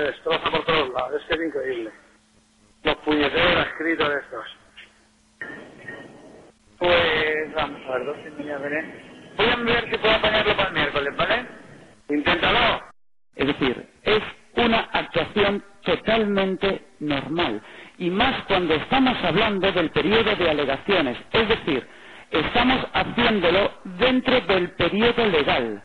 Me destroza por todos lados, es que es increíble. Los puñeteros escritos de estos. Pues vamos a ver. Voy a ver si puedo apañarlo para el miércoles, ¿vale? Inténtalo. Es decir, es una actuación totalmente normal. Y más cuando estamos hablando del periodo de alegaciones. Es decir, estamos haciéndolo dentro del periodo legal.